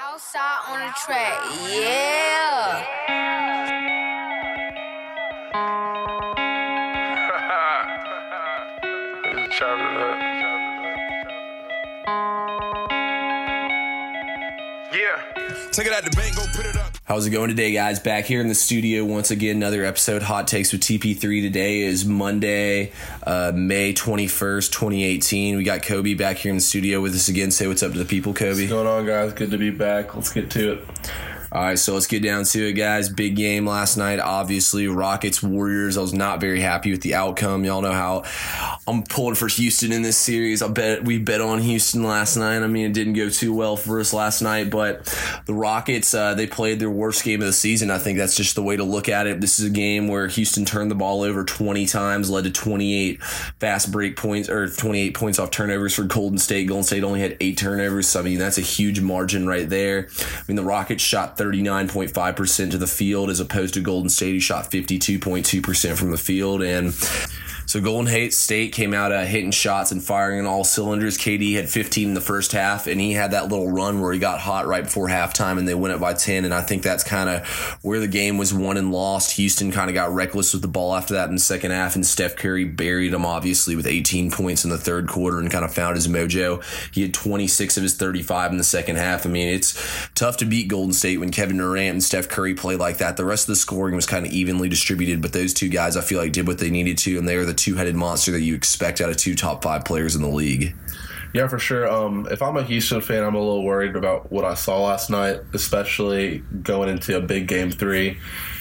Southside on the track, yeah. It's Travis Hood. Yeah. Take it out the bank, go put it up. How's it going today, guys? Back here in the studio once again. Another episode, Hot Takes with TP3. Today is Monday, uh, May 21st, 2018. We got Kobe back here in the studio with us again. Say what's up to the people, Kobe. What's going on, guys? Good to be back. Let's get to it. All right, so let's get down to it, guys. Big game last night, obviously. Rockets, Warriors. I was not very happy with the outcome. Y'all know how I'm pulling for Houston in this series. I bet we bet on Houston last night. I mean, it didn't go too well for us last night, but the Rockets, uh, they played their worst game of the season. I think that's just the way to look at it. This is a game where Houston turned the ball over 20 times, led to 28 fast break points or 28 points off turnovers for Golden State. Golden State only had eight turnovers. So, I mean, that's a huge margin right there. I mean, the Rockets shot 39.5% to the field as opposed to Golden State, who shot 52.2% from the field. And so Golden State came out uh, hitting shots and firing on all cylinders. KD had 15 in the first half, and he had that little run where he got hot right before halftime, and they went up by 10. And I think that's kind of where the game was won and lost. Houston kind of got reckless with the ball after that in the second half, and Steph Curry buried him obviously with 18 points in the third quarter and kind of found his mojo. He had 26 of his 35 in the second half. I mean, it's tough to beat Golden State when Kevin Durant and Steph Curry play like that. The rest of the scoring was kind of evenly distributed, but those two guys I feel like did what they needed to, and they are the two headed monster that you expect out of two top five players in the league. Yeah, for sure. Um, if I'm a Houston fan, I'm a little worried about what I saw last night, especially going into a big game three.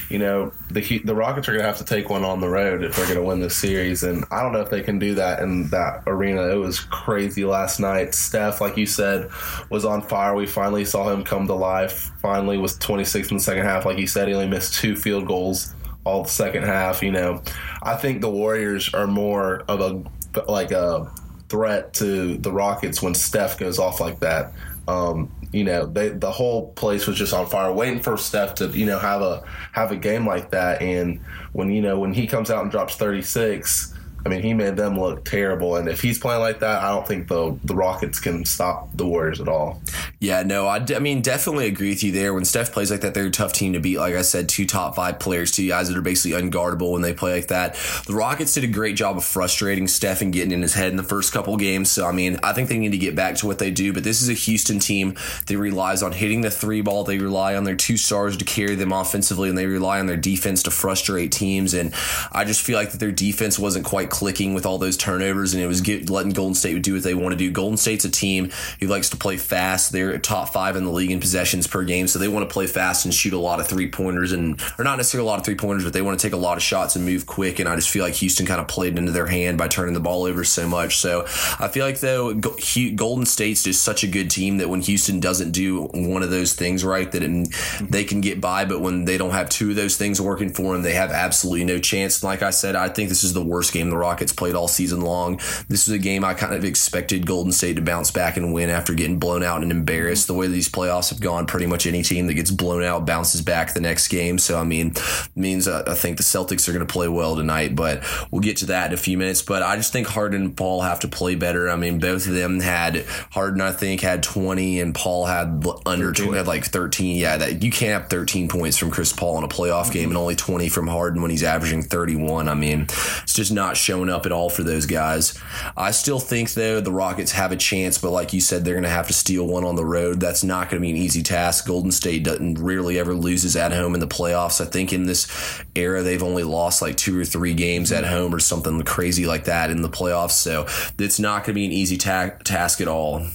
You know, the the Rockets are going to have to take one on the road if they're going to win this series, and I don't know if they can do that in that arena. It was crazy last night. Steph, like you said, was on fire. We finally saw him come to life. Finally, was 26 in the second half. Like you said, he only missed two field goals all the second half. You know, I think the Warriors are more of a like a threat to the Rockets when Steph goes off like that. Um, you know, they the whole place was just on fire, waiting for Steph to you know have a have a game like that. And when you know when he comes out and drops thirty six. I mean, he made them look terrible, and if he's playing like that, I don't think the the Rockets can stop the Warriors at all. Yeah, no, I, d- I mean, definitely agree with you there. When Steph plays like that, they're a tough team to beat. Like I said, two top five players, two guys that are basically unguardable when they play like that. The Rockets did a great job of frustrating Steph and getting in his head in the first couple games. So, I mean, I think they need to get back to what they do. But this is a Houston team that relies on hitting the three ball. They rely on their two stars to carry them offensively, and they rely on their defense to frustrate teams. And I just feel like that their defense wasn't quite clicking with all those turnovers, and it was get, letting Golden State do what they want to do. Golden State's a team who likes to play fast. They're top five in the league in possessions per game, so they want to play fast and shoot a lot of three pointers, and or not necessarily a lot of three pointers, but they want to take a lot of shots and move quick. And I just feel like Houston kind of played into their hand by turning the ball over so much. So I feel like though Golden State's just such a good team that when Houston doesn't do one of those things right, that it, they can get by. But when they don't have two of those things working for them, they have absolutely no chance. Like I said, I think this is the worst game Rockets played all season long. This is a game I kind of expected Golden State to bounce back and win after getting blown out and embarrassed. The way these playoffs have gone, pretty much any team that gets blown out bounces back the next game. So I mean, means uh, I think the Celtics are going to play well tonight, but we'll get to that in a few minutes. But I just think Harden and Paul have to play better. I mean, both of them had Harden, I think, had 20, and Paul had under 20, had like 13. Yeah, that you can't have 13 points from Chris Paul in a playoff game and only 20 from Harden when he's averaging 31. I mean, it's just not showing up at all for those guys. I still think though the Rockets have a chance, but like you said, they're going to have to steal one on the road. That's not going to be an easy task. Golden State doesn't rarely ever loses at home in the playoffs. I think in this era they've only lost like two or three games at home or something crazy like that in the playoffs. So it's not going to be an easy ta- task at all.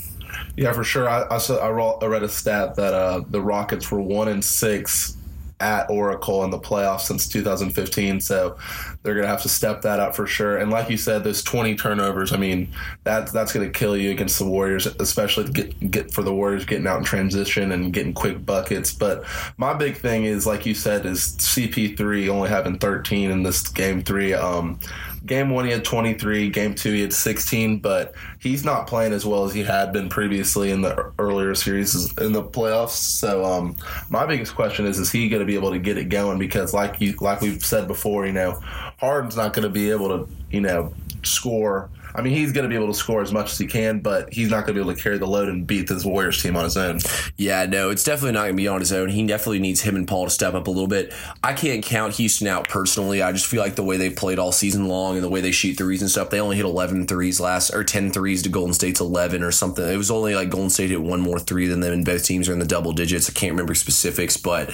Yeah, for sure. I I, I read a stat that uh, the Rockets were one in six at Oracle in the playoffs since 2015. So they're gonna have to step that up for sure. And like you said, those 20 turnovers. I mean, that that's gonna kill you against the Warriors, especially get get for the Warriors getting out in transition and getting quick buckets. But my big thing is, like you said, is CP3 only having 13 in this game three. Um, game one he had 23 game two he had 16 but he's not playing as well as he had been previously in the earlier series in the playoffs so um, my biggest question is is he going to be able to get it going because like you like we've said before you know harden's not going to be able to you know score I mean, he's going to be able to score as much as he can, but he's not going to be able to carry the load and beat this Warriors team on his own. Yeah, no, it's definitely not going to be on his own. He definitely needs him and Paul to step up a little bit. I can't count Houston out personally. I just feel like the way they've played all season long and the way they shoot threes and stuff, they only hit 11 threes last, or 10 threes to Golden State's 11 or something. It was only like Golden State hit one more three than them, and both teams are in the double digits. I can't remember specifics, but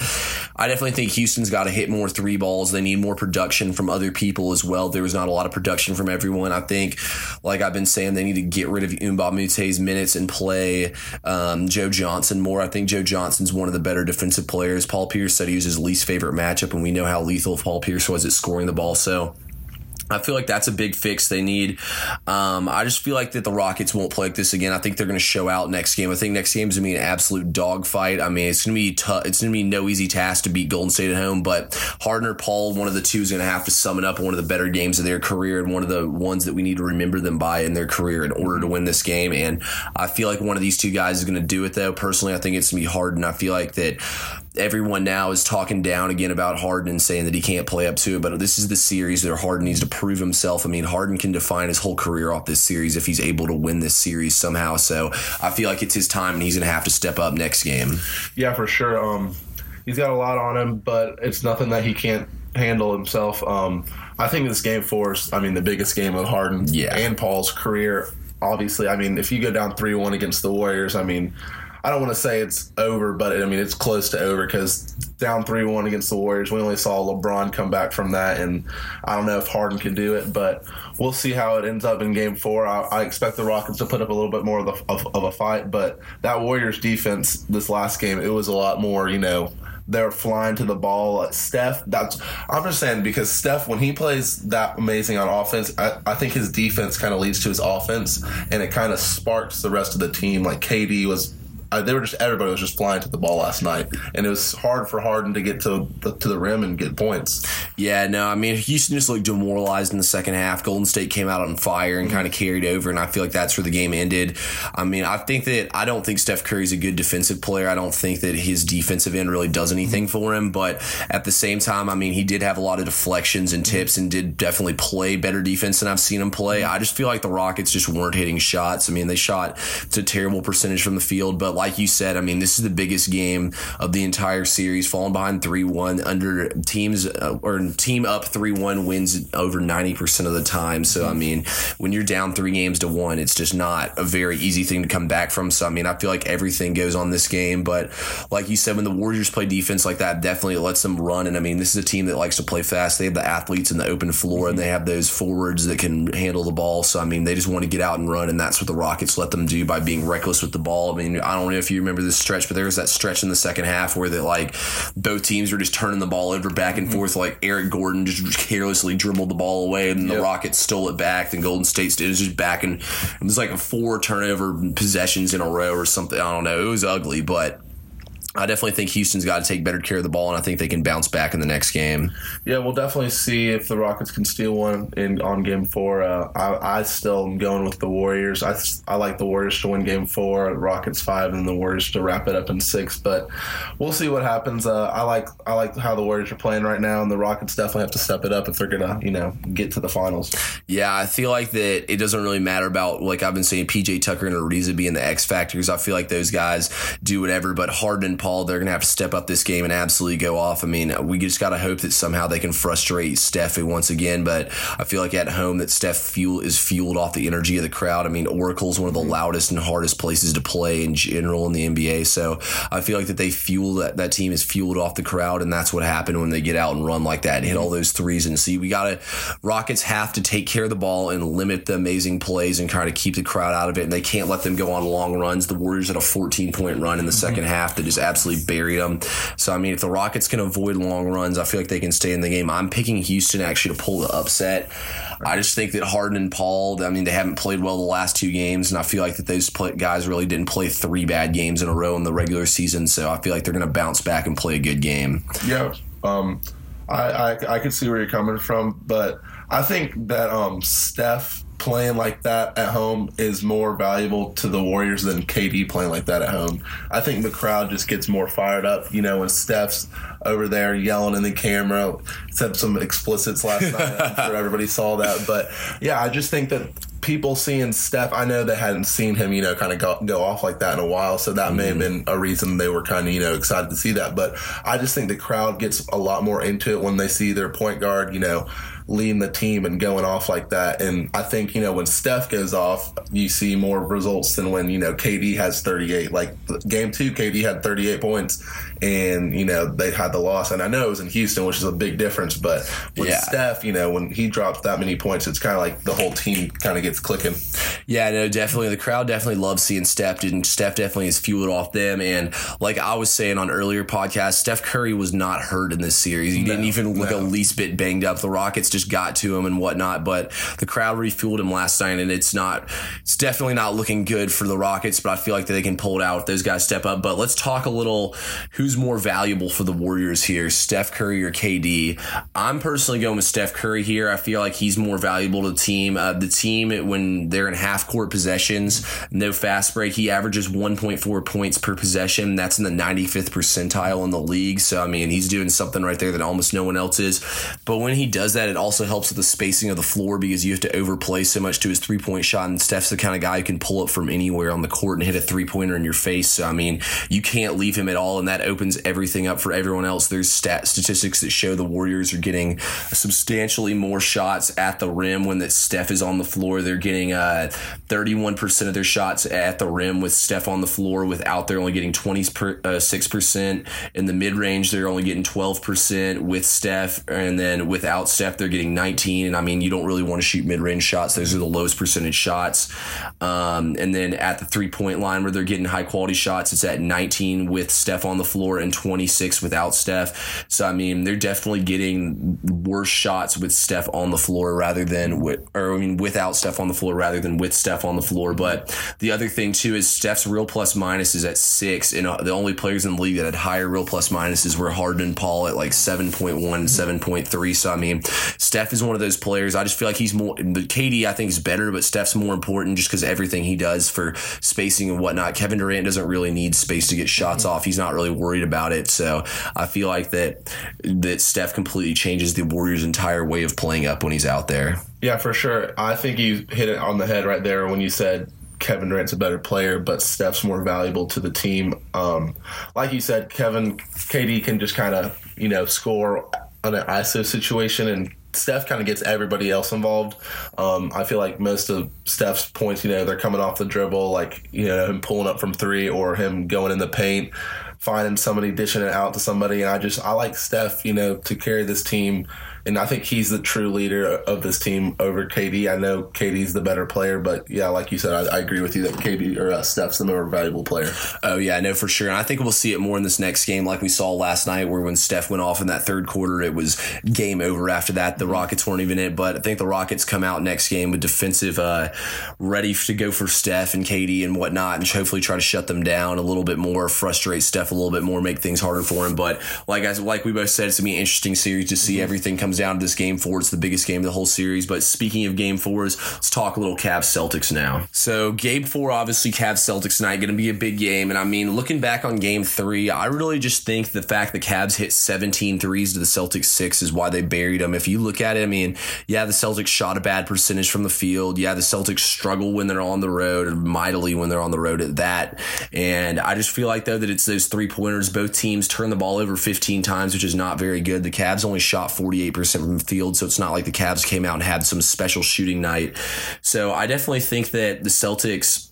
I definitely think Houston's got to hit more three balls. They need more production from other people as well. There was not a lot of production from everyone. I think, like I've been saying, they need to get rid of Mbah a Moute's minutes and play um, Joe Johnson more. I think Joe Johnson's one of the better defensive players. Paul Pierce said he was his least favorite matchup, and we know how lethal Paul Pierce was at scoring the ball. So I feel like that's a big fix they need. Um, I just feel like that the Rockets won't play like this again. I think they're going to show out next game. I think next game is going to be an absolute dogfight. I mean, it's going to be tough. It's going to be no easy task to beat Golden State at home, but Harden Paul, one of the two, is going to have to summon up one of the better games of their career and one of the ones that we need to remember them by in their career in order to win this game. And I feel like one of these two guys is going to do it, though. Personally, I think it's going to be Harden. I feel like that everyone now is talking down again about Harden and saying that he can't play up to it. But this is the series that Harden needs to prove himself. I mean, Harden can define his whole career off this series if he's able to win this series somehow. So I feel like it's his time and he's going to have to step up next game. Yeah, for sure. Um, he's got a lot on him, but it's nothing that he can't handle himself. Um, I think this game four is, I mean, the biggest game of Harden Yeah. and Paul's career. Obviously, I mean, if you go down three one against the Warriors, I mean, I don't want to say it's over, but I mean it's close to over because down three one against the Warriors, we only saw LeBron come back from that, and I don't know if Harden can do it, but we'll see how it ends up in Game Four. I, I expect the Rockets to put up a little bit more of, the, of, of a fight, but that Warriors defense this last game, it was a lot more, you know. They're flying to the ball. Steph, that's I'm just saying because Steph, when he plays that amazing on offense, I, I think his defense kind of leads to his offense, and it kind of sparks the rest of the team. Like KD was uh, they were just everybody was just flying to the ball last night, and it was hard for Harden to get to the, to the rim and get points. Yeah, no, I mean, Houston just looked demoralized in the second half. Golden State came out on fire and kind of carried over, and I feel like that's where the game ended. I mean, I think that I don't think Steph Curry's a good defensive player. I don't think that his defensive end really does anything for him, but at the same time, I mean, he did have a lot of deflections and tips and did definitely play better defense than I've seen him play. I just feel like the Rockets just weren't hitting shots. I mean, they shot to a terrible percentage from the field, but like you said, I mean, this is the biggest game of the entire series. Falling behind three one under teams uh, or team up three one wins over ninety percent of the time. So I mean, when you're down three games to one, it's just not a very easy thing to come back from. So I mean, I feel like everything goes on this game, but like you said, when the Warriors play defense like that, definitely it lets them run. And I mean, this is a team that likes to play fast. They have the athletes in the open floor, and they have those forwards that can handle the ball. So I mean, they just want to get out and run, and that's what the Rockets let them do by being reckless with the ball. I mean, I don't know if you remember this stretch, but there was that stretch in the second half where that like both teams were just turning the ball over back and mm-hmm. forth. Like Eric Gordon just carelessly dribbled the ball away, and the Yep. Rockets stole it back. Then Golden State it was just back, and it was like a four turnover possessions in a row or something. I don't know. It was ugly, but. I definitely think Houston's got to take better care of the ball, and I think they can bounce back in the next game. Yeah, we'll definitely see if the Rockets can steal one in on Game Four. Uh, I, I still am going with the Warriors. I, I like the Warriors to win Game Four, Rockets five, and the Warriors to wrap it up in six. But we'll see what happens. Uh, I like I like how the Warriors are playing right now, and the Rockets definitely have to step it up if they're gonna you know get to the finals. Yeah, I feel like that it doesn't really matter about like I've been saying PJ Tucker and Ariza being the X factors. I feel like those guys do whatever, but Harden Paul they're gonna have to step up this game and absolutely go off. I mean, we just gotta hope that somehow they can frustrate Steph once again. But I feel like at home that Steph fuel is fueled off the energy of the crowd. I mean, Oracle's one of the mm-hmm. loudest and hardest places to play in general in the NBA. So I feel like that they fuel that that team is fueled off the crowd, and that's what happened when they get out and run like that and hit mm-hmm. all those threes. And see, we gotta Rockets have to take care of the ball and limit the amazing plays and kind of keep the crowd out of it. And they can't let them go on long runs. The Warriors had a 14 point run in the mm-hmm. second half that just absolutely buried them. So I mean, if the Rockets can avoid long runs, I feel like they can stay in the game. I'm picking Houston actually to pull the upset. I just think that Harden and Paul, I mean, they haven't played well the last two games, and I feel like that those guys really didn't play three bad games in a row in the regular season. So I feel like they're going to bounce back and play a good game. Yeah, um, I, I I could see where you're coming from, but I think that um, Steph playing like that at home is more valuable to the Warriors than KD playing like that at home. I think the crowd just gets more fired up, you know, when Steph's over there yelling in the camera. Said some explicits last night. I'm sure everybody saw that, but yeah, I just think that people seeing Steph, I know they hadn't seen him, you know, kind of go, go off like that in a while. So that may have mm-hmm. been a reason they were kind of, you know, excited to see that. But I just think the crowd gets a lot more into it when they see their point guard, you know, leading the team and going off like that. And I think, you know, when Steph goes off, you see more results than when, you know, KD has 38. Like game two, KD had 38 points and, you know, they had the loss. And I know it was in Houston, which is a big difference. But with Yeah. Steph, you know, when he drops that many points, it's kind of like the whole team kind of gets clicking. Yeah, no, definitely. The crowd definitely loves seeing Steph, and Steph definitely is fueled off them. And like I was saying on earlier podcasts, Steph Curry was not hurt in this series. He didn't even look no. a least bit banged up. The Rockets just got to him and whatnot, but the crowd refueled him last night, and it's not, it's definitely not looking good for the Rockets. But I feel like they can pull it out if those guys step up. But let's talk a little who's more valuable for the Warriors here, Steph Curry or KD. I'm personally going with Steph Curry here. I feel like he's more valuable to the team. Uh, the team when they're in half court possessions, no fast break, he averages 1.4 points per possession. That's in the 95th percentile in the league. So I mean, he's doing something right there that almost no one else is. But when he does that, it also helps with the spacing of the floor because you have to overplay so much to his three point shot. And Steph's the kind of guy who can pull up from anywhere on the court and hit a three pointer in your face. So I mean, you can't leave him at all, and that opens everything up for everyone else. There's stat statistics that show the Warriors are getting substantially more shots at the rim when that Steph is on the floor. They're getting uh, 31% of their shots at the rim with Steph on the floor. Without, they're only getting 26%. In the mid range, they're only getting 12% with Steph. And then without Steph, they're getting 19. And I mean, you don't really want to shoot mid range shots. Those are the lowest percentage shots. Um, and then at the three point line where they're getting high quality shots, it's at 19 with Steph on the floor and 26 without Steph. So, I mean, they're definitely getting worse shots with Steph on the floor rather than with, or I mean, without Steph on the floor rather than with Steph on the floor. But the other thing too is Steph's real plus minus is at six, and uh, the only players in the league that had higher real plus minuses were Harden and Paul at like 7.1 and 7.3. So I mean, Steph is one of those players. I just feel like he's more. The KD I think is better, but Steph's more important just because everything he does for spacing and whatnot. Kevin Durant doesn't really need space to get shots off. He's not really worried about it. So I feel like that that Steph completely changes the Warriors' entire way of playing up when he's out there. Yeah, for sure. I think you hit it on the head right there when you said Kevin Durant's a better player, but Steph's more valuable to the team. Um, like you said, Kevin, KD can just kind of you know score on an ISO situation, and Steph kind of gets everybody else involved. Um, I feel like most of Steph's points, you know, they're coming off the dribble, like you know him pulling up from three or him going in the paint, finding somebody dishing it out to somebody. And I just I like Steph, you know, to carry this team. And I think he's the true leader of this team over KD. I know KD's the better player, but yeah, like you said, I, I agree with you that KD or uh, Steph's the more valuable player. Oh yeah, I know for sure. And I think we'll see it more in this next game, like we saw last night, where when Steph went off in that third quarter, it was game over. After that, the Rockets weren't even in it. But I think the Rockets come out next game with defensive, uh, ready to go for Steph and KD and whatnot, and hopefully try to shut them down a little bit more, frustrate Steph a little bit more, make things harder for him. But like I like we both said, it's gonna be an interesting series to see. Everything comes down to this game four. It's the biggest game of the whole series. But speaking of game fours, let's talk a little Cavs Celtics now. So game four, obviously Cavs Celtics tonight, going to be a big game. And I mean, looking back on game three, I really just think the fact the Cavs hit 17 threes to the Celtics six is why they buried them. If you look at it, I mean, yeah, the Celtics shot a bad percentage from the field. Yeah, the Celtics struggle when they're on the road, and mightily when they're on the road at that. And I just feel like though that it's those three pointers. Both teams turn the ball over 15 times, which is not very good. The Cavs only shot 48% from the field, so it's not like the Cavs came out and had some special shooting night. So I definitely think that the Celtics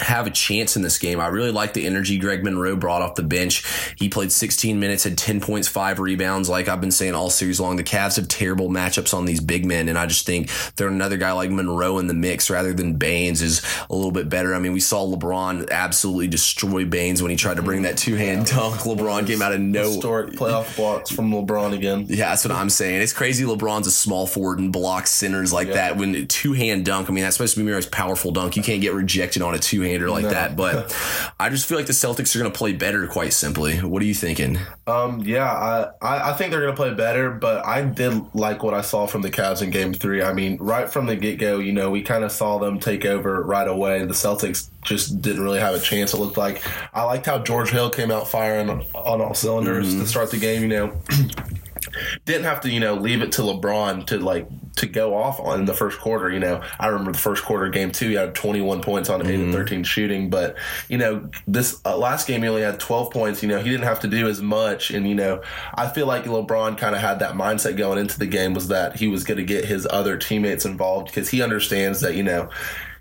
have a chance in this game. I really like the energy Greg Monroe brought off the bench. He played 16 minutes, had 10 points, five rebounds. Like I've been saying all series long, the Cavs have terrible matchups on these big men, and I just think they're another guy like Monroe in the mix rather than Baynes is a little bit better. I mean, we saw LeBron absolutely destroy Baynes when he tried to bring that two hand dunk. LeBron came out of no Historic playoff blocks from LeBron again. yeah, that's what I'm saying. It's crazy. LeBron's a small forward and blocks centers like that. When two hand dunk, I mean, that's supposed to be your most powerful dunk. You can't get rejected on a two hander like that. But I just feel like the Celtics are going to play better, quite simply. What are you thinking? Um, yeah, I, I, I think they're going to play better, but I did like what I saw from the Cavs in game three. I mean, right from the get go, you know, we kind of saw them take over right away. The Celtics just didn't really have a chance, it looked like. I liked how George Hill came out firing on all cylinders to start the game, you know. didn't have to, you know, leave it to LeBron to like to go off on in the first quarter. You know, I remember the first quarter game two, he had 21 points on 8 and 13 shooting, but you know, this uh, last game he only had 12 points. You know, he didn't have to do as much, and you know, I feel like LeBron kind of had that mindset going into the game was that he was going to get his other teammates involved because he understands that you know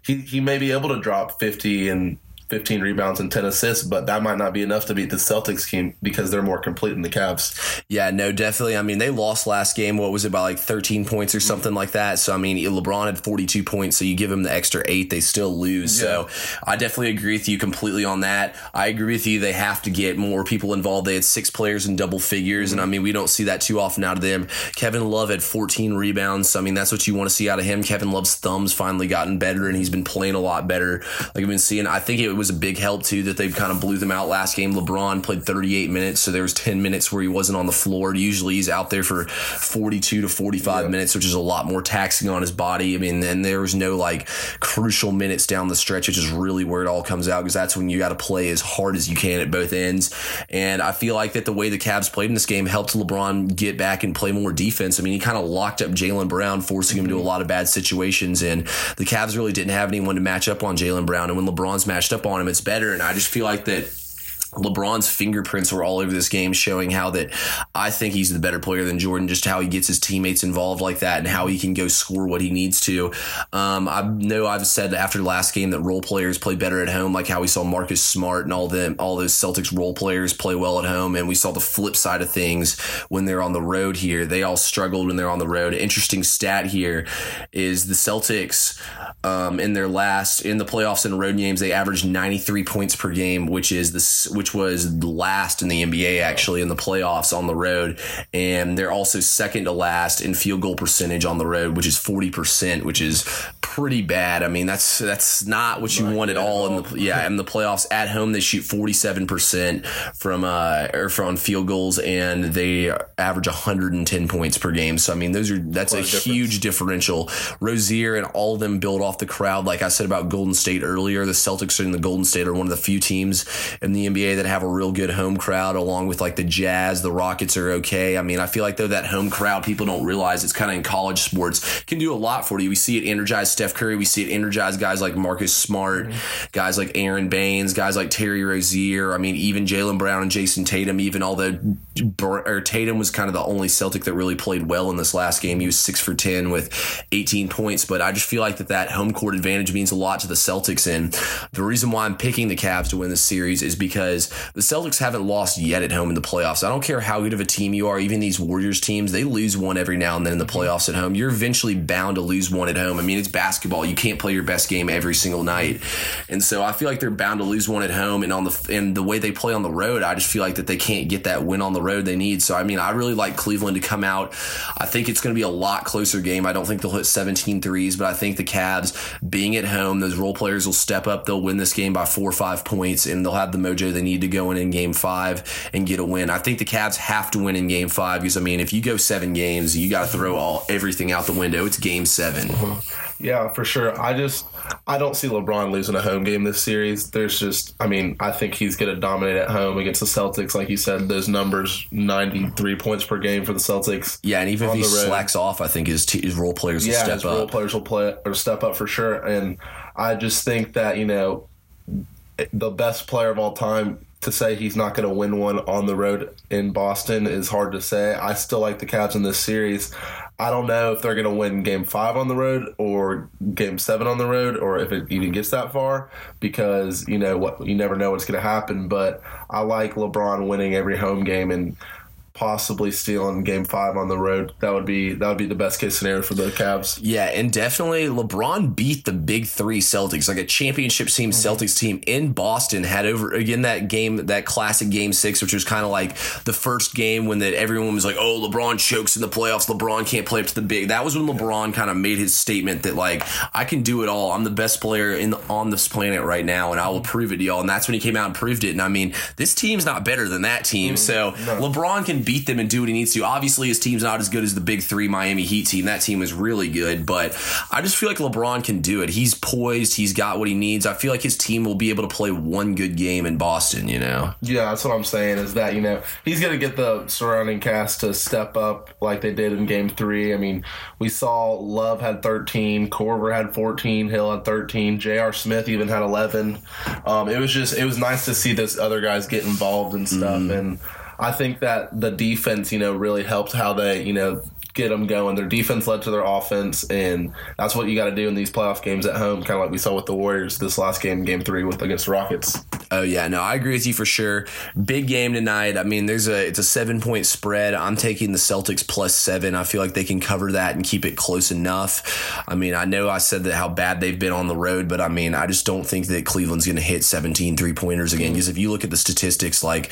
he he may be able to drop 50 and 15 rebounds and 10 assists, but that might not be enough to beat the Celtics team because they're more complete than the Cavs. Yeah, no, definitely. I mean, they lost last game. What was it by like 13 points or something like that? So, I mean, LeBron had 42 points. So you give him the extra eight, they still lose. Yeah. So I definitely agree with you completely on that. I agree with you. They have to get more people involved. They had six players in double figures. And I mm-hmm. mean, we don't see that too often out of them. Kevin Love had 14 rebounds. So, I mean, that's what you want to see out of him. Kevin Love's thumbs finally gotten better and he's been playing a lot better. Like I've been seeing, I think it was a big help too that they kind of blew them out last game. LeBron played 38 minutes, so there was 10 minutes where he wasn't on the floor. Usually he's out there for 42 to 45 minutes, which is a lot more taxing on his body. I mean, and there was no like crucial minutes down the stretch, which is really where it all comes out because that's when you got to play as hard as you can at both ends. And I feel like that the way the Cavs played in this game helped LeBron get back and play more defense. I mean, he kind of locked up Jaylen Brown, forcing him to a mm-hmm. lot of bad situations, and the Cavs really didn't have anyone to match up on Jaylen Brown. And when LeBron's matched up on him, it's better. And I just feel like that LeBron's fingerprints were all over this game, showing how that I think he's the better player than Jordan. Just how he gets his teammates involved like that, and how he can go score what he needs to. Um, I know I've said after the last game that role players play better at home, like how we saw Marcus Smart and all them, all those Celtics role players play well at home, and we saw the flip side of things when they're on the road. Here, they all struggled when they're on the road. Interesting stat here is the Celtics um, in their last in the playoffs and road games, they averaged 93 points per game, which is this which was last in the NBA actually in the playoffs on the road, and they're also second to last in field goal percentage on the road, which is 40 percent, which is pretty bad. I mean, that's that's not what you want at all in the yeah in the playoffs. At home, they shoot 47 percent from uh or from field goals, and they average 110 points per game. So I mean, those are that's a Quite a difference. huge differential. Rozier and all of them build off the crowd. Like I said about Golden State earlier, the Celtics and the Golden State are one of the few teams in the NBA that have a real good home crowd, along with like the Jazz. The Rockets are okay. I mean, I feel like though that home crowd, people don't realize it's kind of in college sports can do a lot for you. We see it energize Steph Curry. We see it energize guys like Marcus Smart, mm-hmm. guys like Aron Baynes, guys like Terry Rozier. I mean, even Jaylen Brown and Jayson Tatum. Even although or Tatum was kind of the only Celtic that really played well in this last game. He was six for ten with 18 points. But I just feel like that that home court advantage means a lot to the Celtics. And the reason why I'm picking the Cavs to win this series is because the Celtics haven't lost yet at home in the playoffs. I don't care how good of a team you are. Even these Warriors teams, they lose one every now and then in the playoffs at home. You're eventually bound to lose one at home. I mean, it's basketball. You can't play your best game every single night. And so I feel like they're bound to lose one at home. And on the and the way they play on the road, I just feel like that they can't get that win on the road they need. So I mean, I really like Cleveland to come out. I think it's going to be a lot closer game. I don't think they'll hit 17 threes, but I think the Cavs being at home, those role players will step up. They'll win this game by four or five points, and they'll have the mojo they need to go in in game five and get a win. I think the Cavs have to win in game five because I mean, if you go seven games, you got to throw all everything out the window. It's game seven. Mm-hmm. Yeah, for sure. I just I don't see LeBron losing a home game this series. There's just I mean, I think he's going to dominate at home against the Celtics like you said those numbers 93 points per game for the Celtics. Yeah, and even if he slacks off, I think his, t- his role players will yeah, step his role players will play or step up for sure. And I just think that you know the best player of all time to say he's not going to win one on the road in Boston is hard to say. I still like the Cavs in this series. I don't know if they're going to win Game Five on the road or Game Seven on the road, or if it even gets that far, because you know what you never know what's going to happen. But I like LeBron winning every home game and possibly stealing Game Five on the road. That would be that would be the best case scenario for the Cavs. Yeah, and definitely LeBron beat the big three Celtics, like a championship team mm-hmm. Celtics team in Boston had over again that game, that classic game six, which was kind of like the first game when that everyone was like, oh, LeBron chokes in the playoffs, LeBron can't play up to the big. That was when LeBron kind of made his statement that like I can do it all. I'm the best player in the, on this planet right now, and I will mm-hmm. prove it to y'all. And that's when he came out and proved it. And I mean, this team's not better than that team. Mm-hmm. So LeBron can beat them and do what he needs to. Obviously, his team's not as good as the big three Miami Heat team. That team is really good, but I just feel like LeBron can do it. He's poised. He's got what he needs. I feel like his team will be able to play one good game in Boston. You know. Yeah, that's what I'm saying. Is that you know he's gonna get the surrounding cast to step up like they did in Game Three. I mean, we saw Love had 13, Korver had 14, Hill had 13, J.R. Smith even had 11. Um, it was just it was nice to see this other guys get involved and stuff, and I think that the defense, you know, really helped how they, you know, get them going. Their defense led to their offense, and that's what you got to do in these playoff games at home. Kind of like we saw with the Warriors this last game, Game Three, with against the Rockets. Oh yeah, no, I agree with you for sure. Big game tonight. I mean, there's a it's a seven point spread. I'm taking the Celtics plus seven. I feel like they can cover that and keep it close enough. I mean, I know I said that how bad they've been on the road, but I mean, I just don't think that Cleveland's going to hit 17 three pointers again. Mm. Because if you look at the statistics, like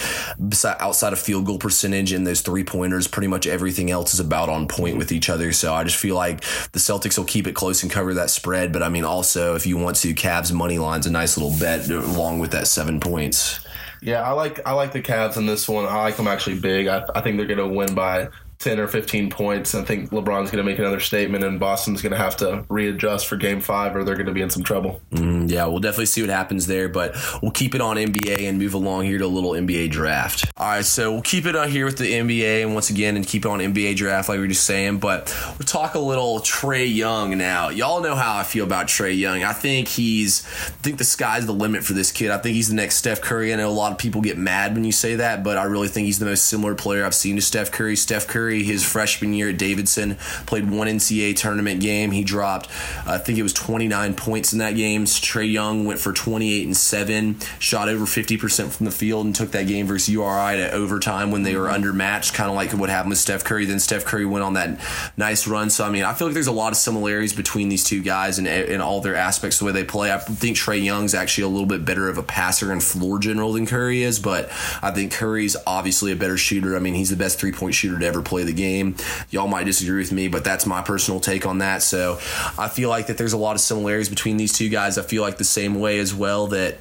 outside of field goal percentage and those three pointers, pretty much everything else is about on point with each other. So I just feel like the Celtics will keep it close and cover that spread. But I mean, also if you want to, Cavs money line's a nice little bet along with that seven points. Yeah, I like I like the Cavs in this one. I like them actually big. I, I think they're going to win by 10 or 15 points. I think LeBron's going to make another statement, and Boston's going to have to readjust for Game Five, or they're going to be in some trouble. Mm, yeah, we'll definitely see what happens there, but we'll keep it on NBA and move along here to a little NBA draft. All right, so we'll keep it on here with the NBA, and once again, and keep it on NBA draft, like we were just saying. But we'll talk a little Trae Young now. Y'all know how I feel about Trae Young. I think he's, I think the sky's the limit for this kid. I think he's the next Steph Curry. I know a lot of people get mad when you say that, but I really think he's the most similar player I've seen to Steph Curry. Steph Curry, his freshman year at Davidson, played one NCAA tournament game. He dropped, I think it was 29 points in that game. Trae Young went for 28 and 7, shot over 50% from the field, and took that game versus URI to overtime when they were mm-hmm. undermatched, kind of like what happened with Steph Curry. Then Steph Curry went on that nice run. So, I mean, I feel like there's a lot of similarities between these two guys and in all their aspects, the way they play. I think Trae Young's actually a little bit better of a passer and floor general than Curry is, but I think Curry's obviously a better shooter. I mean, he's the best three point shooter to ever play the game. Y'all might disagree with me, but that's my personal take on that. So I feel like that there's a lot of similarities between these two guys. I feel like the same way as well that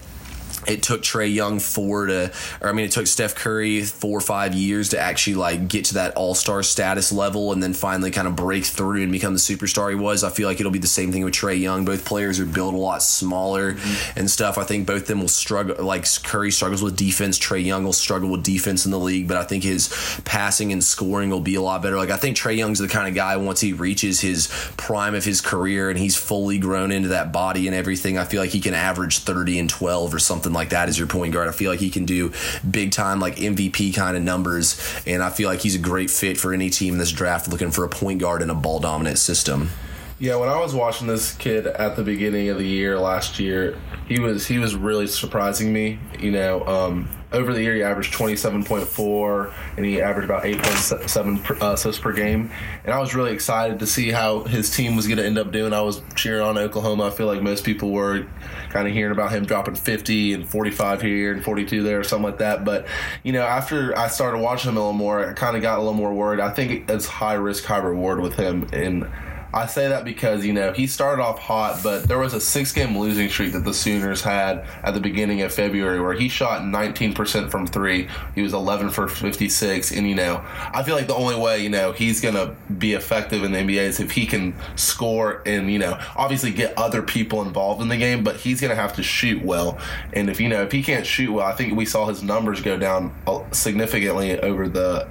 it took Trae Young four to, or I mean, it took Steph Curry four or five years to actually like get to that All Star status level, and then finally kind of break through and become the superstar he was. I feel like it'll be the same thing with Trae Young. Both players are built a lot smaller mm-hmm. and stuff. I think both of them will struggle. Like Curry struggles with defense, Trae Young will struggle with defense in the league, but I think his passing and scoring will be a lot better. Like I think Trae Young's the kind of guy once he reaches his prime of his career and he's fully grown into that body and everything. I feel like he can average thirty and twelve or something like that as your point guard. I feel like he can do big time, like MVP kind of numbers, and I feel like he's a great fit for any team in this draft looking for a point guard in a ball dominant system. Yeah, when I was watching this kid at the beginning of the year last year, he was he was really surprising me. You know, um, over the year he averaged twenty seven point four, and he averaged about eight point seven uh, assists per game. And I was really excited to see how his team was going to end up doing. I was cheering on Oklahoma. I feel like most people were kind of hearing about him dropping fifty and forty five here and forty two there or something like that. But you know, after I started watching him a little more, I kind of got a little more worried. I think it's high risk, high reward with him, and I say that because, you know, he started off hot, but there was a six game losing streak that the Sooners had at the beginning of February where he shot 19% from three. He was 11 for 56. And, you know, I feel like the only way, you know, he's going to be effective in the NBA is if he can score and, you know, obviously get other people involved in the game, but he's going to have to shoot well. And if, you know, if he can't shoot well, I think we saw his numbers go down uh, significantly over the,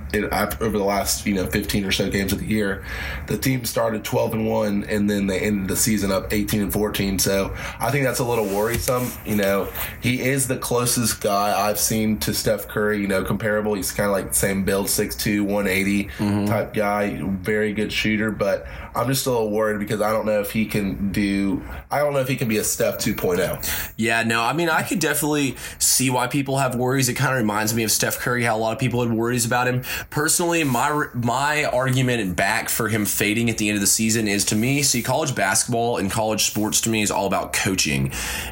over the last, you know, 15 or so games of the year. The team started 12 and one, and then they ended the season up 18 and 14. So I think that's a little worrisome. You know, he is the closest guy I've seen to Steph Curry. You know, comparable. He's kind of like the same build, 6'2", 180 mm-hmm. type guy. Very good shooter, but I'm just a little worried because I don't know if he can do. I don't know if he can be a Steph 2.0. Yeah, no, I mean I could definitely see why people have worries. It kind of reminds me of Steph Curry, how a lot of people had worries about him. Personally, my my argument and back for him fading at the end of the season something is to me, see, college basketball and college sports to me is all about coaching.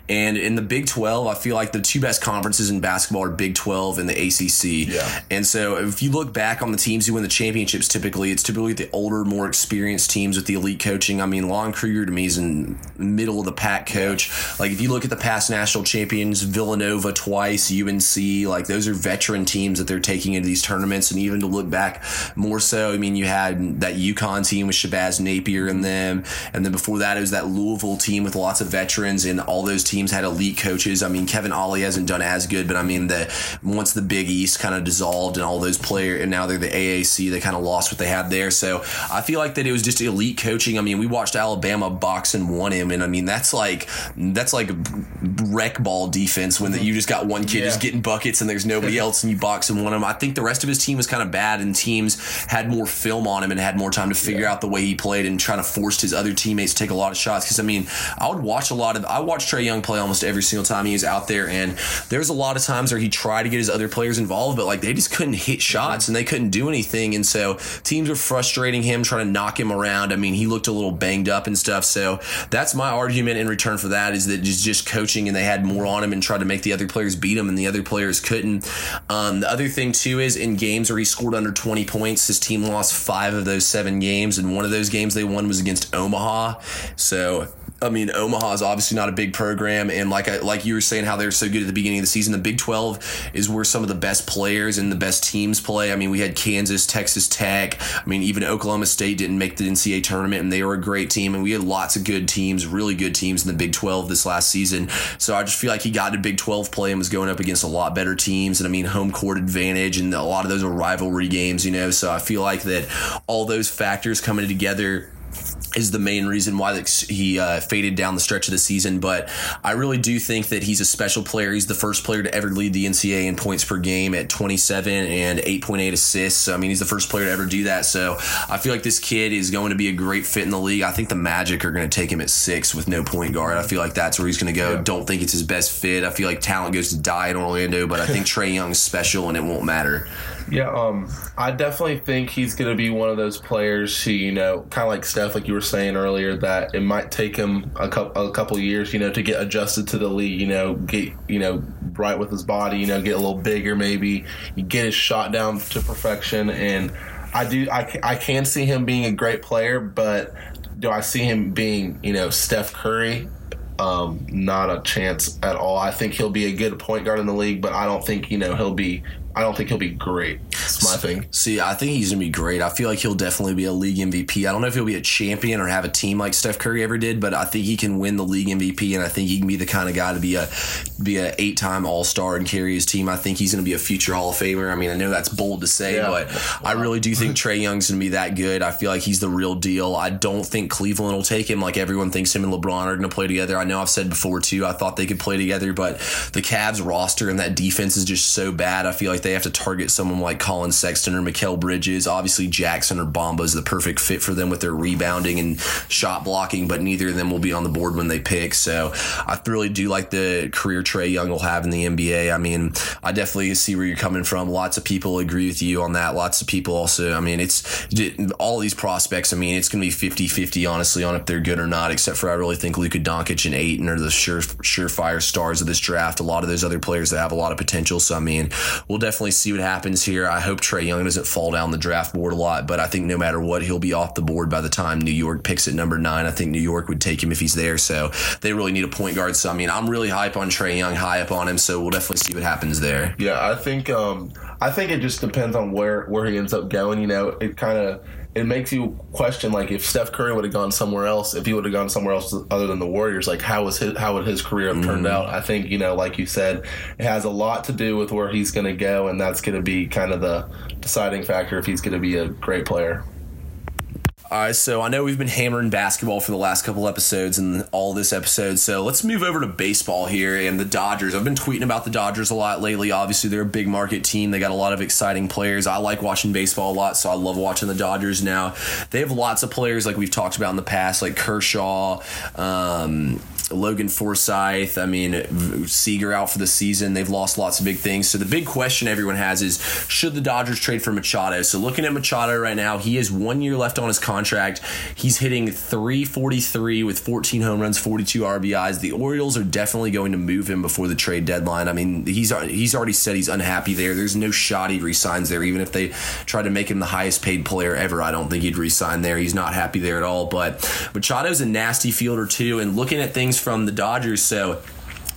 And in the Big 12, I feel like the two best conferences in basketball are Big 12 and the ACC. Yeah. And so if you look back on the teams who win the championships, typically it's typically the older, more experienced teams with the elite coaching. I mean, Lon Kruger to me is in middle of the pack coach. Like if you look at the past national champions, Villanova twice, UNC, like those are veteran teams that they're taking into these tournaments. And even to look back more so, I mean, you had that UConn team with Shabazz Napier and them, and then before that it was that Louisville team with lots of veterans, and all those teams had elite coaches. I mean, Kevin Ollie hasn't done as good, but I mean, the once the Big East kind of dissolved and all those players, and now they're the AAC, they kind of lost what they had there. So I feel like that it was just elite coaching. I mean, we watched Alabama box and one him, and I mean that's like that's like wreck ball defense when the, you just got one kid Yeah. just getting buckets and there's nobody else and you box and one him. I think the rest of his team was kind of bad and teams had more film on him and had more time to figure out the way he played and trying to force his other teammates to take a lot of shots. Because I mean, I would watch a lot of I watched Trae Young play almost every single time he was out there, and there's a lot of times where he tried to get his other players involved, but like they just couldn't hit shots and they couldn't do anything, and so teams were frustrating him, trying to knock him around. I mean, he looked a little banged up and stuff. So that's my argument in return for that is that just just coaching and they had more on him and tried to make the other players beat him, and the other players couldn't. Um, the other thing too is in games where he scored under 20 points, his team lost five of those seven games, and one of those games they won was against Omaha. So. I mean, Omaha is obviously not a big program, and like I, like you were saying, how they're so good at the beginning of the season. The Big Twelve is where some of the best players and the best teams play. I mean, we had Kansas, Texas Tech. I mean, even Oklahoma State didn't make the NCAA tournament, and they were a great team. And we had lots of good teams, really good teams in the Big Twelve this last season. So I just feel like he got to Big Twelve play and was going up against a lot better teams. And I mean, home court advantage, and a lot of those are rivalry games, you know. So I feel like that all those factors coming together is the main reason why he uh, faded down the stretch of the season. But I really do think that he's a special player. He's the first player to ever lead the NCAA in points per game at 27 and 8.8 assists. So, I mean, he's the first player to ever do that. So I feel like this kid is going to be a great fit in the league. I think the Magic are going to take him at six with no point guard. I feel like that's where he's going to go. Yeah. Don't think it's his best fit. I feel like talent goes to die in Orlando, but I think Trae Young's special and it won't matter. Yeah, um, I definitely think he's going to be one of those players who, you know, kind of like Steph, like you were saying earlier, that it might take him a couple a couple years, you know, to get adjusted to the league, you know, get you know right with his body, you know, get a little bigger, maybe get his shot down to perfection, and I do, I, I can see him being a great player, but do I see him being, you know, Steph Curry? Um, not a chance at all. I think he'll be a good point guard in the league, but I don't think you know he'll be. I don't think he'll be great. That's my thing. See, I think he's gonna be great. I feel like he'll definitely be a league MVP. I don't know if he'll be a champion or have a team like Steph Curry ever did, but I think he can win the league MVP, and I think he can be the kind of guy to be a be a eight time All Star and carry his team. I think he's gonna be a future Hall of Famer. I mean, I know that's bold to say, Yeah. but I really do think Trae Young's gonna be that good. I feel like he's the real deal. I don't think Cleveland will take him like everyone thinks him and LeBron are gonna play together. I know I've said before too. I thought they could play together, but the Cavs roster and that defense is just so bad. I feel like they have to target someone like Collin Sexton or Mikal Bridges. Obviously, Jackson or Bamba is the perfect fit for them with their rebounding and shot blocking, but neither of them will be on the board when they pick. So I really do like the career Trae Young will have in the NBA. I mean, I definitely see where you're coming from. Lots of people agree with you on that. Lots of people also, I mean, it's all these prospects. I mean, it's going to be 50 50, honestly, on if they're good or not, except for I really think Luka Doncic and Ayton are the sure, surefire stars of this draft. A lot of those other players that have a lot of potential. So, I mean, we'll definitely see what happens here. I hope Trae Young doesn't fall down the draft board a lot, but I think no matter what, he'll be off the board by the time New York picks at number nine. I think New York would take him if he's there. So, they really need a point guard. So, I mean, I'm really hype on Trae Young, high up on him. So, we'll definitely see what happens there. Yeah, I think um, I think it just depends on where where he ends up going. You know, it kind of it makes you question like if Steph Curry would have gone somewhere else, if he would have gone somewhere else other than the Warriors, like how was his how would his career have turned mm-hmm. out? I think you know, like you said, it has a lot to do with where he's going to go, and that's going to be kind of the deciding factor if he's going to be a great player. All right, so I know we've been hammering basketball for the last couple episodes and all this episode. So let's move over to baseball here and the Dodgers. I've been tweeting about the Dodgers a lot lately. Obviously, they're a big market team. They got a lot of exciting players. I like watching baseball a lot, so I love watching the Dodgers now. They have lots of players like we've talked about in the past, like Kershaw, um, Logan Forsythe. I mean, Seager out for the season. They've lost lots of big things. So the big question everyone has is should the Dodgers trade for Machado? So looking at Machado right now, he has one year left on his contract contract. He's hitting 343 with 14 home runs, 42 RBIs. The Orioles are definitely going to move him before the trade deadline. I mean, he's he's already said he's unhappy there. There's no shot he resigns there, even if they try to make him the highest paid player ever. I don't think he'd resign there. He's not happy there at all. But Machado's a nasty fielder too. And looking at things from the Dodgers, so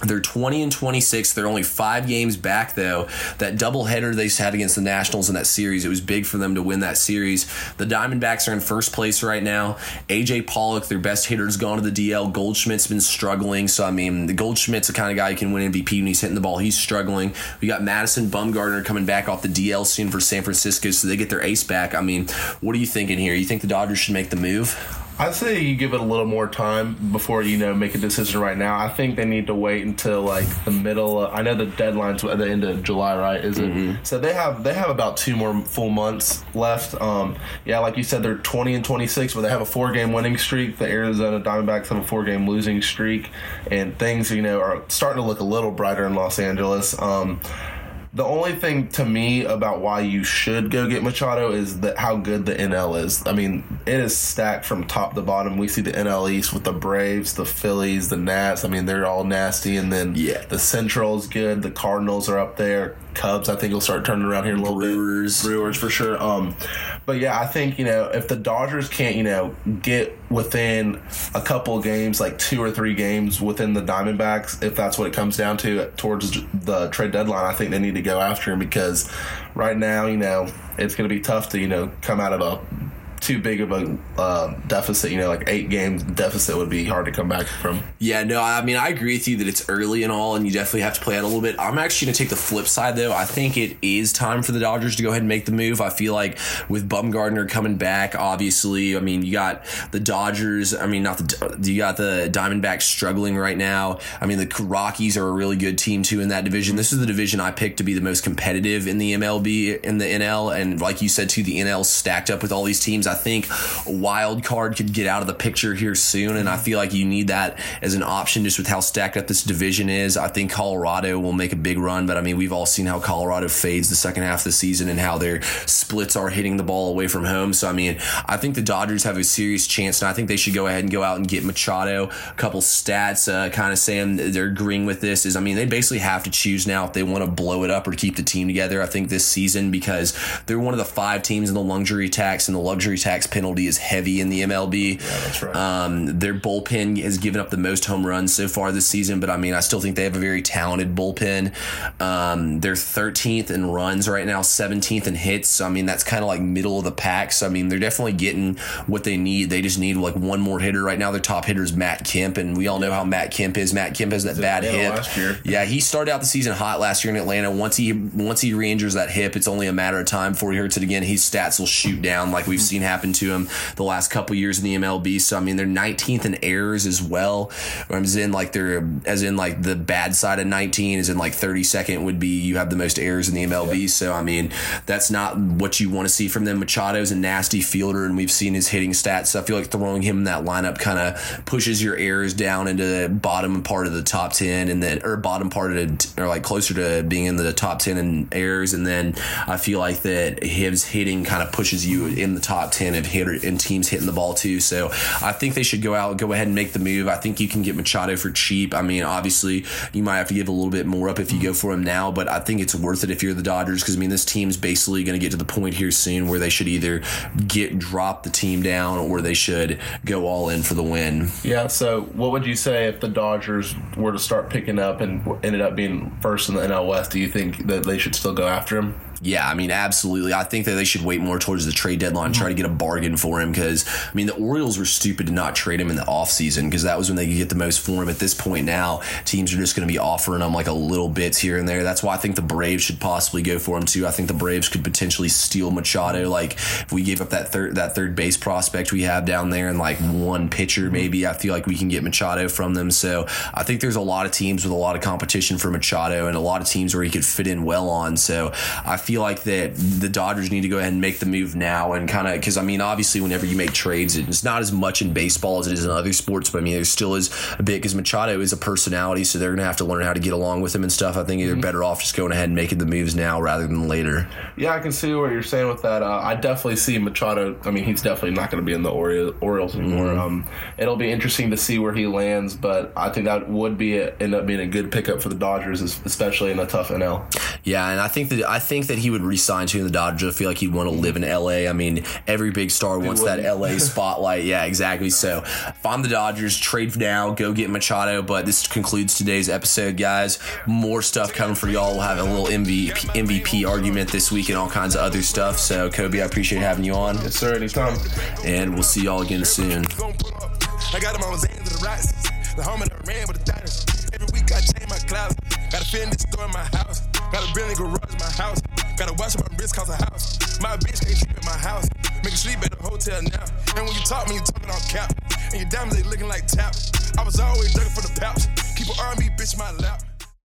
they're 20 and 26. They're only five games back, though. That doubleheader they had against the Nationals in that series, it was big for them to win that series. The Diamondbacks are in first place right now. AJ Pollock, their best hitter, has gone to the DL. Goldschmidt's been struggling. So, I mean, the Goldschmidt's the kind of guy who can win MVP when he's hitting the ball. He's struggling. We got Madison Bumgarner coming back off the DL soon for San Francisco, so they get their ace back. I mean, what are you thinking here? You think the Dodgers should make the move? I say you give it a little more time before you know make a decision right now. I think they need to wait until like the middle. Of, I know the deadline's at the end of July, right? Is it? Mm-hmm. So they have they have about two more full months left. Um, yeah, like you said, they're twenty and twenty six, but they have a four game winning streak. The Arizona Diamondbacks have a four game losing streak, and things you know are starting to look a little brighter in Los Angeles. Um, the only thing to me about why you should go get Machado is that how good the NL is. I mean, it is stacked from top to bottom. We see the NL East with the Braves, the Phillies, the Nats. I mean, they're all nasty, and then yeah. the Central is good. The Cardinals are up there. Cubs, I think, he'll start turning around here a little Brewers. bit. Brewers, for sure. Um, but yeah, I think you know if the Dodgers can't you know get within a couple games, like two or three games within the Diamondbacks, if that's what it comes down to towards the trade deadline, I think they need to go after him because right now, you know, it's going to be tough to you know come out of a too big of a uh, deficit. You know, like eight games deficit would be hard to come back from. Yeah, no, I mean, I agree with you that it's early and all, and you definitely have to play out a little bit. I'm actually going to take the flip side, though. I think it is time for the Dodgers to go ahead and make the move. I feel like with Bumgarner coming back, obviously, I mean, you got the Dodgers. I mean, not the you got the Diamondbacks struggling right now. I mean, the Rockies are a really good team too in that division. This is the division I picked to be the most competitive in the MLB in the NL, and like you said, too, the NL stacked up with all these teams. I think a wild card could get out of the picture here soon, and I feel like you need that as an option just with how stacked up this division is. I think Colorado will make a big run, but I mean, we've all seen how Colorado fades the second half of the season and how their splits are hitting the ball away from home. So, I mean, I think the Dodgers have a serious chance, and I think they should go ahead and go out and get Machado. A couple stats uh, kind of saying they're agreeing with this is, I mean, they basically have to choose now if they want to blow it up or keep the team together, I think, this season because they're one of the five teams in the luxury tax, and the luxury tax penalty is heavy in the MLB. Yeah, that's right. Um, their bullpen has given up the most home runs so far this season, but I mean, I still think they have a very talented bullpen. Um, they're 13th in runs right now, 17th in hits. So, I mean, that's kind of like middle of the pack. So, I mean, they're definitely getting what they need. They just need like one more hitter. Right now, their top hitter is Matt Kemp, and we all know how Matt Kemp is. Matt Kemp has that bad hip. Yeah, he started out the season hot last year in Atlanta. Once he once he re-injures that hip, it's only a matter of time before he hurts it again. His stats will shoot down like we've seen happen to him the last couple years in the MLB. So I mean, they're 19th in errors as well. As in like they're as in like the bad side of 19 is in like 32nd would be you have the most errors in the MLB. Yeah. So I mean, that's not what you want to see from them. Machado's a nasty fielder, and we've seen his hitting stats. So I feel like throwing him in that lineup kind of pushes your errors down into the bottom part of the top 10, and then or bottom part of it, or like closer to being in the top 10 in errors. And then I feel like that his hitting kind of pushes you in the top 10 of hitter and teams hitting the ball too. So I think they should go out, go ahead and make the move. I think you can get Machado for cheap. I mean, obviously you might have to give a little bit more up if you go for him now, but I think it's worth it if you're the Dodgers because I mean this team's basically going to get to the point here soon where they should either get drop the team down or they should go all in for the win. Yeah. So what would you say if the Dodgers were to start picking up and ended up being first in the NL West? Do you think that they should still go after him? Yeah, I mean, absolutely. I think that they should wait more towards the trade deadline, try to get a bargain for him because, I mean, the Orioles were stupid to not trade him in the offseason because that was when they could get the most for him. At this point now, teams are just going to be offering him like a little bits here and there. That's why I think the Braves should possibly go for him too. I think the Braves could potentially steal Machado. Like, if we gave up that third that third base prospect we have down there and like one pitcher, mm-hmm. maybe I feel like we can get Machado from them. So I think there's a lot of teams with a lot of competition for Machado and a lot of teams where he could fit in well on. So I feel like that the Dodgers need to go ahead and make the move now and kind of because I mean obviously whenever you make trades it's not as much in baseball as it is in other sports but I mean there still is a bit because Machado is a personality so they're gonna have to learn how to get along with him and stuff I think they're better off just going ahead and making the moves now rather than later Yeah, I can see what you're saying with that. Uh, I definitely see Machado. I mean, he's definitely not going to be in the Ori- Orioles anymore. Mm-hmm. Um, it'll be interesting to see where he lands, but I think that would be a, end up being a good pickup for the Dodgers, especially in a tough NL. Yeah, and I think that I think that he would resign to the Dodgers. I feel like he'd want to live in LA. I mean, every big star wants that? LA spotlight. Yeah, exactly. So if I'm the Dodgers, trade now, go get Machado. But this concludes today's episode, guys. More stuff coming for y'all. We'll have a little MVP, MVP argument this week and all kinds of other stuff. So Kobe, I appreciate having you on, Yes, sir. Anytime. and we'll see y'all again soon. gon' pull up. I got them on Zans of the Rocks. The home of the ran with the diners. Every week I change my clouds. Got a Fendi store in my house. Got a Bentley garage my house. Got to watch my wrist cause a house. My bitch can't sleep at my house. Make her sleep at the hotel now. And when you talk, me, you talking on cap. And your diamonds, they looking like tap. I was always looking for the pouch. Keep an R&B bitch in my lap.